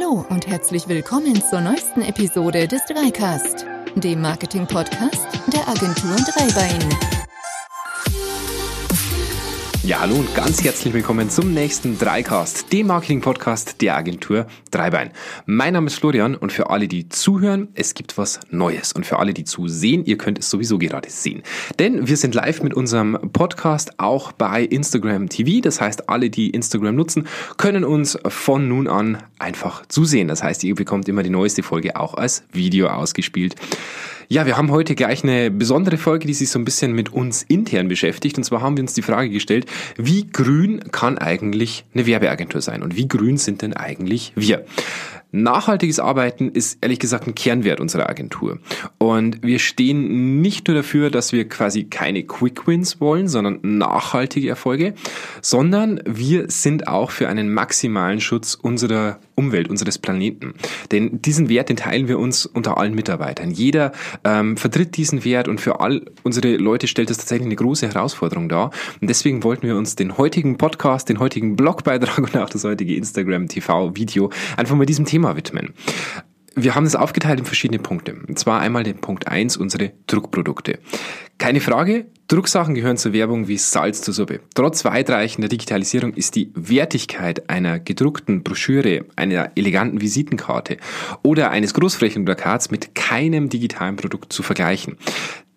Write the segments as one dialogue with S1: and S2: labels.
S1: Hallo und herzlich willkommen zur neuesten Episode des Dreicast, dem Marketing-Podcast der Agentur Dreibein.
S2: Ja, hallo und ganz herzlich willkommen zum nächsten Dreicast, dem Marketing-Podcast der Agentur Dreibein. Mein Name ist Florian und für alle, die zuhören, es gibt was Neues. Und für alle, die zusehen, ihr könnt es sowieso gerade sehen. Denn wir sind live mit unserem Podcast auch bei Instagram TV. Das heißt, alle, die Instagram nutzen, können uns von nun an einfach zusehen. Das heißt, ihr bekommt immer die neueste Folge auch als Video ausgespielt. Ja, wir haben heute gleich eine besondere Folge, die sich so ein bisschen mit uns intern beschäftigt. Und zwar haben wir uns die Frage gestellt, wie grün kann eigentlich eine Werbeagentur sein? Und wie grün sind denn eigentlich wir? Nachhaltiges Arbeiten ist ehrlich gesagt ein Kernwert unserer Agentur. Und wir stehen nicht nur dafür, dass wir quasi keine Quick Wins wollen, sondern nachhaltige Erfolge, sondern wir sind auch für einen maximalen Schutz unserer Umwelt, unseres Planeten. Denn diesen Wert, den teilen wir uns unter allen Mitarbeitern. Jeder ähm, vertritt diesen Wert und für all unsere Leute stellt das tatsächlich eine große Herausforderung dar. Und deswegen wollten wir uns den heutigen Podcast, den heutigen Blogbeitrag und auch das heutige Instagram TV Video einfach mal diesem Thema Thema widmen. Wir haben es aufgeteilt in verschiedene Punkte. Und zwar einmal den Punkt eins unsere Druckprodukte. Keine Frage, Drucksachen gehören zur Werbung wie Salz zur Suppe. Trotz weitreichender Digitalisierung ist die Wertigkeit einer gedruckten Broschüre, einer eleganten Visitenkarte oder eines Großflächenplakats mit keinem digitalen Produkt zu vergleichen.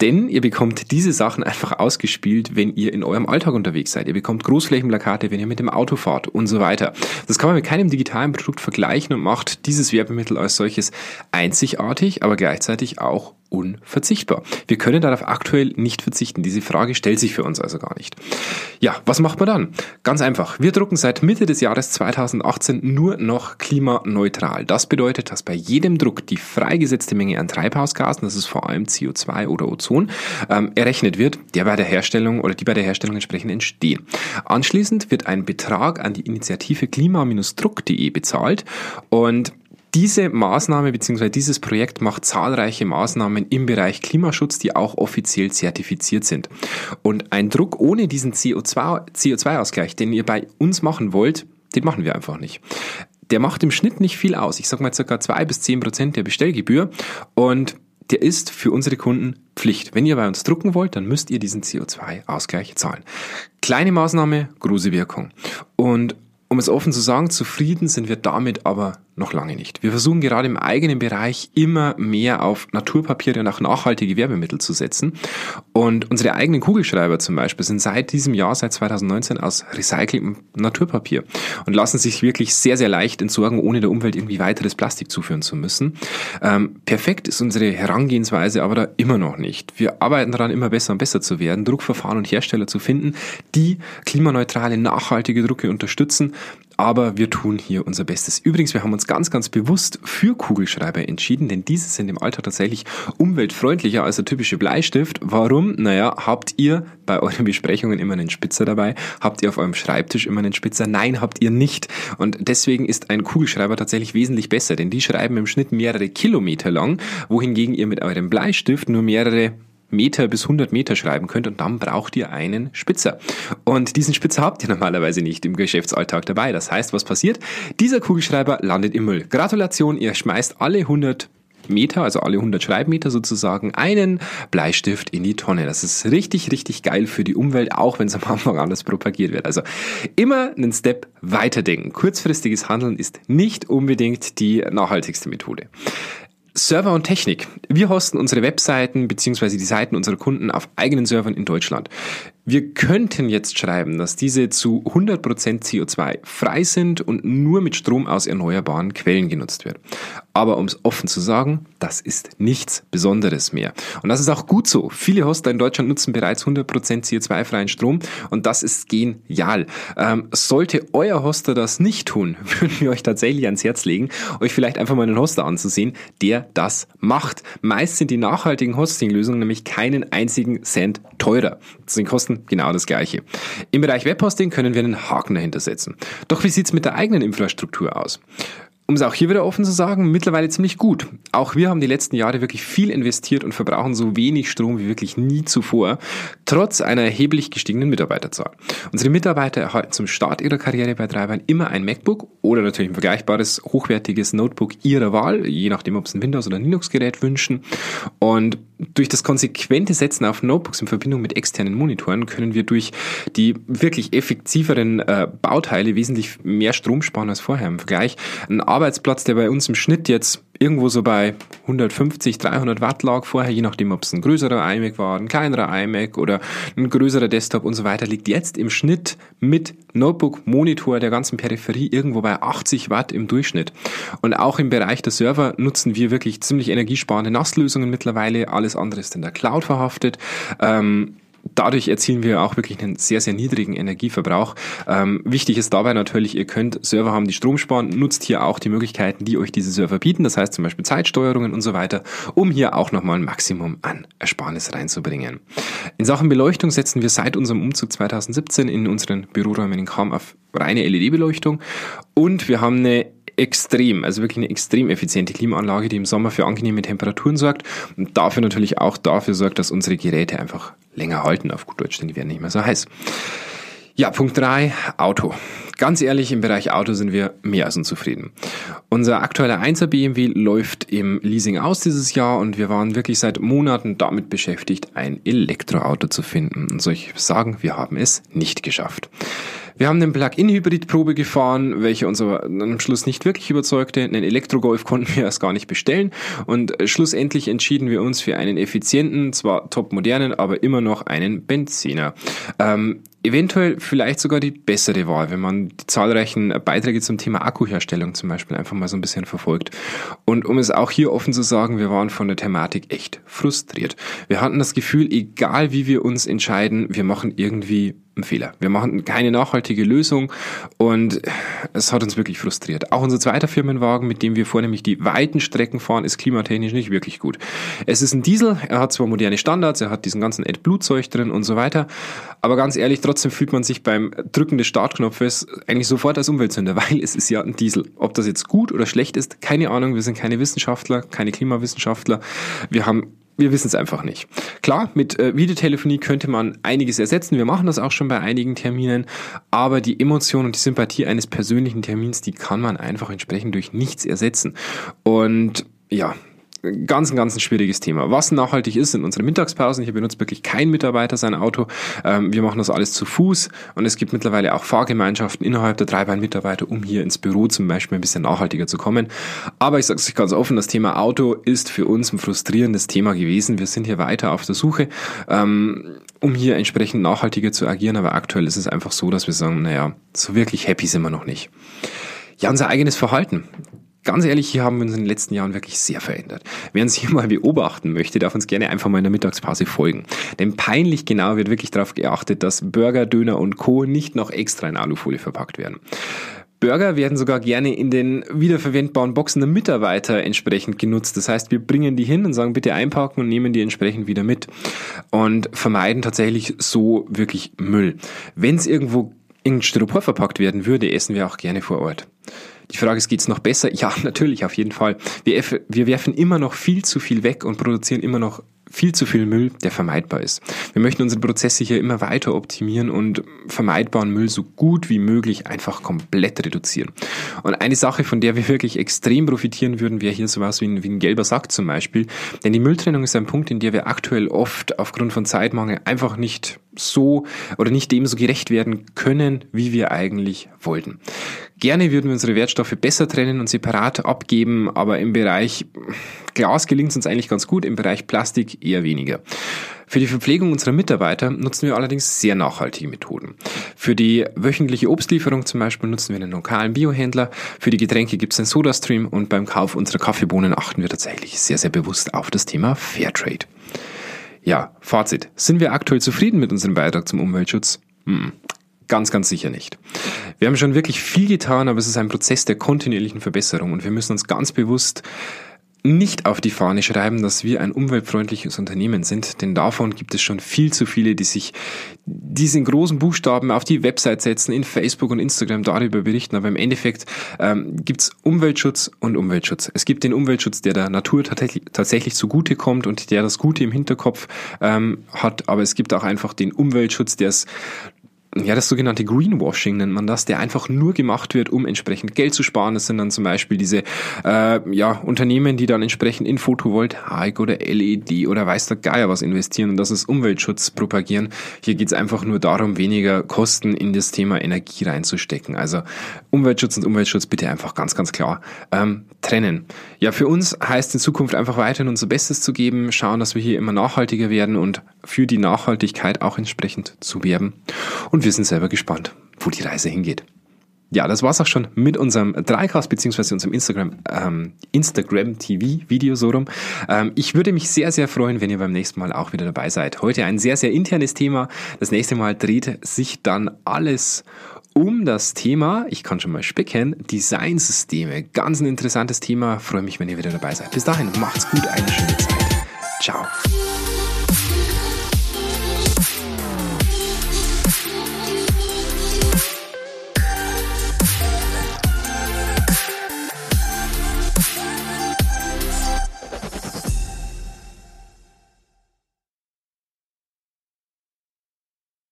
S2: Denn ihr bekommt diese Sachen einfach ausgespielt, wenn ihr in eurem Alltag unterwegs seid. Ihr bekommt Großflächenplakate, wenn ihr mit dem Auto fahrt und so weiter. Das kann man mit keinem digitalen Produkt vergleichen und macht dieses Werbemittel als solches einzigartig, aber gleichzeitig auch unverzichtbar. Wir können darauf aktuell nicht verzichten. Diese Frage stellt sich für uns also gar nicht. Ja, was macht man dann? Ganz einfach. Wir drucken seit Mitte des Jahres 2018 nur noch klimaneutral. Das bedeutet, dass bei jedem Druck die freigesetzte Menge an Treibhausgasen, das ist vor allem CO2 oder Ozon, ähm, errechnet wird, der bei der Herstellung oder die bei der Herstellung entsprechend entstehen. Anschließend wird ein Betrag an die Initiative klima-druck.de bezahlt und diese Maßnahme bzw. dieses Projekt macht zahlreiche Maßnahmen im Bereich Klimaschutz, die auch offiziell zertifiziert sind. Und ein Druck ohne diesen CO2-Ausgleich, CO2 den ihr bei uns machen wollt, den machen wir einfach nicht. Der macht im Schnitt nicht viel aus. Ich sage mal circa zwei bis zehn Prozent der Bestellgebühr und der ist für unsere Kunden Pflicht. Wenn ihr bei uns drucken wollt, dann müsst ihr diesen CO2-Ausgleich zahlen. Kleine Maßnahme, große Wirkung. Und um es offen zu sagen, zufrieden sind wir damit aber noch lange nicht. Wir versuchen gerade im eigenen Bereich immer mehr auf Naturpapiere und auch nachhaltige Werbemittel zu setzen. Und unsere eigenen Kugelschreiber zum Beispiel sind seit diesem Jahr, seit 2019, aus recyceltem Naturpapier und lassen sich wirklich sehr, sehr leicht entsorgen, ohne der Umwelt irgendwie weiteres Plastik zuführen zu müssen. Ähm, perfekt ist unsere Herangehensweise aber da immer noch nicht. Wir arbeiten daran, immer besser und besser zu werden, Druckverfahren und Hersteller zu finden, die klimaneutrale, nachhaltige Drucke unterstützen aber wir tun hier unser Bestes. Übrigens, wir haben uns ganz, ganz bewusst für Kugelschreiber entschieden, denn diese sind im Alltag tatsächlich umweltfreundlicher als der typische Bleistift. Warum? Naja, habt ihr bei euren Besprechungen immer einen Spitzer dabei? Habt ihr auf eurem Schreibtisch immer einen Spitzer? Nein, habt ihr nicht. Und deswegen ist ein Kugelschreiber tatsächlich wesentlich besser, denn die schreiben im Schnitt mehrere Kilometer lang, wohingegen ihr mit eurem Bleistift nur mehrere Meter bis 100 Meter schreiben könnt und dann braucht ihr einen Spitzer. Und diesen Spitzer habt ihr normalerweise nicht im Geschäftsalltag dabei. Das heißt, was passiert? Dieser Kugelschreiber landet im Müll. Gratulation, ihr schmeißt alle 100 Meter, also alle 100 Schreibmeter sozusagen, einen Bleistift in die Tonne. Das ist richtig, richtig geil für die Umwelt, auch wenn es am Anfang anders propagiert wird. Also immer einen Step weiterdenken. Kurzfristiges Handeln ist nicht unbedingt die nachhaltigste Methode. Server und Technik. Wir hosten unsere Webseiten bzw. die Seiten unserer Kunden auf eigenen Servern in Deutschland. Wir könnten jetzt schreiben, dass diese zu 100% CO2 frei sind und nur mit Strom aus erneuerbaren Quellen genutzt wird. Aber um es offen zu sagen, das ist nichts Besonderes mehr. Und das ist auch gut so. Viele Hoster in Deutschland nutzen bereits 100% CO2-freien Strom und das ist genial. Ähm, sollte euer Hoster das nicht tun, würden wir euch tatsächlich ans Herz legen, euch vielleicht einfach mal einen Hoster anzusehen, der das macht. Meist sind die nachhaltigen Hosting-Lösungen nämlich keinen einzigen Cent teurer. Das sind Genau das Gleiche. Im Bereich Webhosting können wir einen Haken dahinter setzen. Doch wie sieht's mit der eigenen Infrastruktur aus? um es auch hier wieder offen zu sagen, mittlerweile ziemlich gut. Auch wir haben die letzten Jahre wirklich viel investiert und verbrauchen so wenig Strom wie wirklich nie zuvor, trotz einer erheblich gestiegenen Mitarbeiterzahl. Unsere Mitarbeiter erhalten zum Start ihrer Karriere bei Treibern immer ein MacBook oder natürlich ein vergleichbares, hochwertiges Notebook ihrer Wahl, je nachdem, ob sie ein Windows- oder Linux-Gerät wünschen. Und durch das konsequente Setzen auf Notebooks in Verbindung mit externen Monitoren können wir durch die wirklich effektiveren äh, Bauteile wesentlich mehr Strom sparen als vorher im Vergleich. Ein Arbeitsplatz, der bei uns im Schnitt jetzt irgendwo so bei 150, 300 Watt lag vorher, je nachdem, ob es ein größerer iMac war, ein kleinerer iMac oder ein größerer Desktop und so weiter, liegt jetzt im Schnitt mit Notebook, Monitor der ganzen Peripherie irgendwo bei 80 Watt im Durchschnitt. Und auch im Bereich der Server nutzen wir wirklich ziemlich energiesparende NAS-Lösungen mittlerweile. Alles andere ist in der Cloud verhaftet. Ähm, Dadurch erzielen wir auch wirklich einen sehr, sehr niedrigen Energieverbrauch. Ähm, wichtig ist dabei natürlich, ihr könnt Server haben, die Strom sparen, nutzt hier auch die Möglichkeiten, die euch diese Server bieten, das heißt zum Beispiel Zeitsteuerungen und so weiter, um hier auch nochmal ein Maximum an Ersparnis reinzubringen. In Sachen Beleuchtung setzen wir seit unserem Umzug 2017 in unseren Büroräumen in Kam auf reine LED-Beleuchtung und wir haben eine extrem, also wirklich eine extrem effiziente Klimaanlage, die im Sommer für angenehme Temperaturen sorgt und dafür natürlich auch dafür sorgt, dass unsere Geräte einfach länger halten, auf gut Deutsch, denn die werden nicht mehr so heiß. Ja, Punkt drei Auto. Ganz ehrlich, im Bereich Auto sind wir mehr als unzufrieden. Unser aktueller 1er BMW läuft im Leasing aus dieses Jahr und wir waren wirklich seit Monaten damit beschäftigt, ein Elektroauto zu finden. Und soll ich sagen, wir haben es nicht geschafft. Wir haben eine Plug-in-Hybrid-Probe gefahren, welche uns aber am Schluss nicht wirklich überzeugte. Einen Elektrogolf konnten wir erst gar nicht bestellen und schlussendlich entschieden wir uns für einen effizienten, zwar top modernen, aber immer noch einen Benziner. Ähm, eventuell vielleicht sogar die bessere Wahl, wenn man die zahlreichen Beiträge zum Thema Akkuherstellung zum Beispiel einfach mal so ein bisschen verfolgt. Und um es auch hier offen zu sagen, wir waren von der Thematik echt frustriert. Wir hatten das Gefühl, egal wie wir uns entscheiden, wir machen irgendwie ein Fehler. Wir machen keine nachhaltige Lösung und es hat uns wirklich frustriert. Auch unser zweiter Firmenwagen, mit dem wir vornehmlich die weiten Strecken fahren, ist klimatechnisch nicht wirklich gut. Es ist ein Diesel, er hat zwar moderne Standards, er hat diesen ganzen AdBlue-Zeug drin und so weiter, aber ganz ehrlich, trotzdem fühlt man sich beim Drücken des Startknopfes eigentlich sofort als Umweltsünder, weil es ist ja ein Diesel. Ob das jetzt gut oder schlecht ist, keine Ahnung, wir sind keine Wissenschaftler, keine Klimawissenschaftler. Wir haben wir wissen es einfach nicht. Klar, mit äh, Videotelefonie könnte man einiges ersetzen. Wir machen das auch schon bei einigen Terminen. Aber die Emotion und die Sympathie eines persönlichen Termins, die kann man einfach entsprechend durch nichts ersetzen. Und ja, ganz, ganz ein schwieriges Thema. Was nachhaltig ist, in unseren Mittagspausen. Hier benutzt wirklich kein Mitarbeiter sein Auto. Ähm, wir machen das alles zu Fuß und es gibt mittlerweile auch Fahrgemeinschaften innerhalb der Dreibein-Mitarbeiter, um hier ins Büro zum Beispiel ein bisschen nachhaltiger zu kommen. Aber ich sage es euch ganz offen, das Thema Auto ist für uns ein frustrierendes Thema gewesen. Wir sind hier weiter auf der Suche, ähm, um hier entsprechend nachhaltiger zu agieren. Aber aktuell ist es einfach so, dass wir sagen, naja, so wirklich happy sind wir noch nicht. Ja, unser eigenes Verhalten. Ganz ehrlich, hier haben wir uns in den letzten Jahren wirklich sehr verändert. Wer uns hier mal beobachten möchte, darf uns gerne einfach mal in der Mittagspause folgen. Denn peinlich genau wird wirklich darauf geachtet, dass Burger, Döner und Co. nicht noch extra in Alufolie verpackt werden. Burger werden sogar gerne in den wiederverwendbaren Boxen der Mitarbeiter entsprechend genutzt. Das heißt, wir bringen die hin und sagen, bitte einpacken und nehmen die entsprechend wieder mit. Und vermeiden tatsächlich so wirklich Müll. Wenn es irgendwo in Styropor verpackt werden würde, essen wir auch gerne vor Ort. Die Frage ist, geht's noch besser? Ja, natürlich, auf jeden Fall. Wir, wir werfen immer noch viel zu viel weg und produzieren immer noch viel zu viel Müll, der vermeidbar ist. Wir möchten unsere Prozesse hier immer weiter optimieren und vermeidbaren Müll so gut wie möglich einfach komplett reduzieren. Und eine Sache, von der wir wirklich extrem profitieren würden, wäre hier sowas wie ein, wie ein gelber Sack zum Beispiel. Denn die Mülltrennung ist ein Punkt, in der wir aktuell oft aufgrund von Zeitmangel einfach nicht so oder nicht dem so gerecht werden können, wie wir eigentlich wollten. Gerne würden wir unsere Wertstoffe besser trennen und separat abgeben, aber im Bereich Glas gelingt es uns eigentlich ganz gut, im Bereich Plastik eher weniger. Für die Verpflegung unserer Mitarbeiter nutzen wir allerdings sehr nachhaltige Methoden. Für die wöchentliche Obstlieferung zum Beispiel nutzen wir einen lokalen Biohändler. Für die Getränke gibt es einen Sodastream und beim Kauf unserer Kaffeebohnen achten wir tatsächlich sehr, sehr bewusst auf das Thema Fairtrade. Ja, Fazit. Sind wir aktuell zufrieden mit unserem Beitrag zum Umweltschutz? Hm, Ganz, ganz sicher nicht. Wir haben schon wirklich viel getan, aber es ist ein Prozess der kontinuierlichen Verbesserung und wir müssen uns ganz bewusst nicht auf die Fahne schreiben, dass wir ein umweltfreundliches Unternehmen sind, denn davon gibt es schon viel zu viele, die sich diesen großen Buchstaben auf die Website setzen, in Facebook und Instagram darüber berichten. Aber im Endeffekt ähm, gibt es Umweltschutz und Umweltschutz. Es gibt den Umweltschutz, der der Natur tatsächlich, tatsächlich zugute kommt und der das Gute im Hinterkopf ähm, hat. Aber es gibt auch einfach den Umweltschutz, der es ja, das sogenannte Greenwashing nennt man das, der einfach nur gemacht wird, um entsprechend Geld zu sparen. Das sind dann zum Beispiel diese äh, ja, Unternehmen, die dann entsprechend in Photovoltaik oder LED oder weiß der Geier was investieren und das ist Umweltschutz propagieren. Hier geht es einfach nur darum, weniger Kosten in das Thema Energie reinzustecken. Also Umweltschutz und Umweltschutz bitte einfach ganz, ganz klar ähm, trennen. Ja, für uns heißt in Zukunft einfach weiterhin unser Bestes zu geben, schauen, dass wir hier immer nachhaltiger werden und für die Nachhaltigkeit auch entsprechend zu werben. Und wir sind selber gespannt, wo die Reise hingeht. Ja, das war's auch schon mit unserem Dreicast beziehungsweise unserem Instagram ähm, Instagram TV Video so rum. Ähm, ich würde mich sehr sehr freuen, wenn ihr beim nächsten Mal auch wieder dabei seid. Heute ein sehr sehr internes Thema. Das nächste Mal dreht sich dann alles um das Thema, ich kann schon mal spicken, Designsysteme. Ganz ein interessantes Thema. Freue mich, wenn ihr wieder dabei seid. Bis dahin, macht's gut, eine schöne Zeit. Ciao.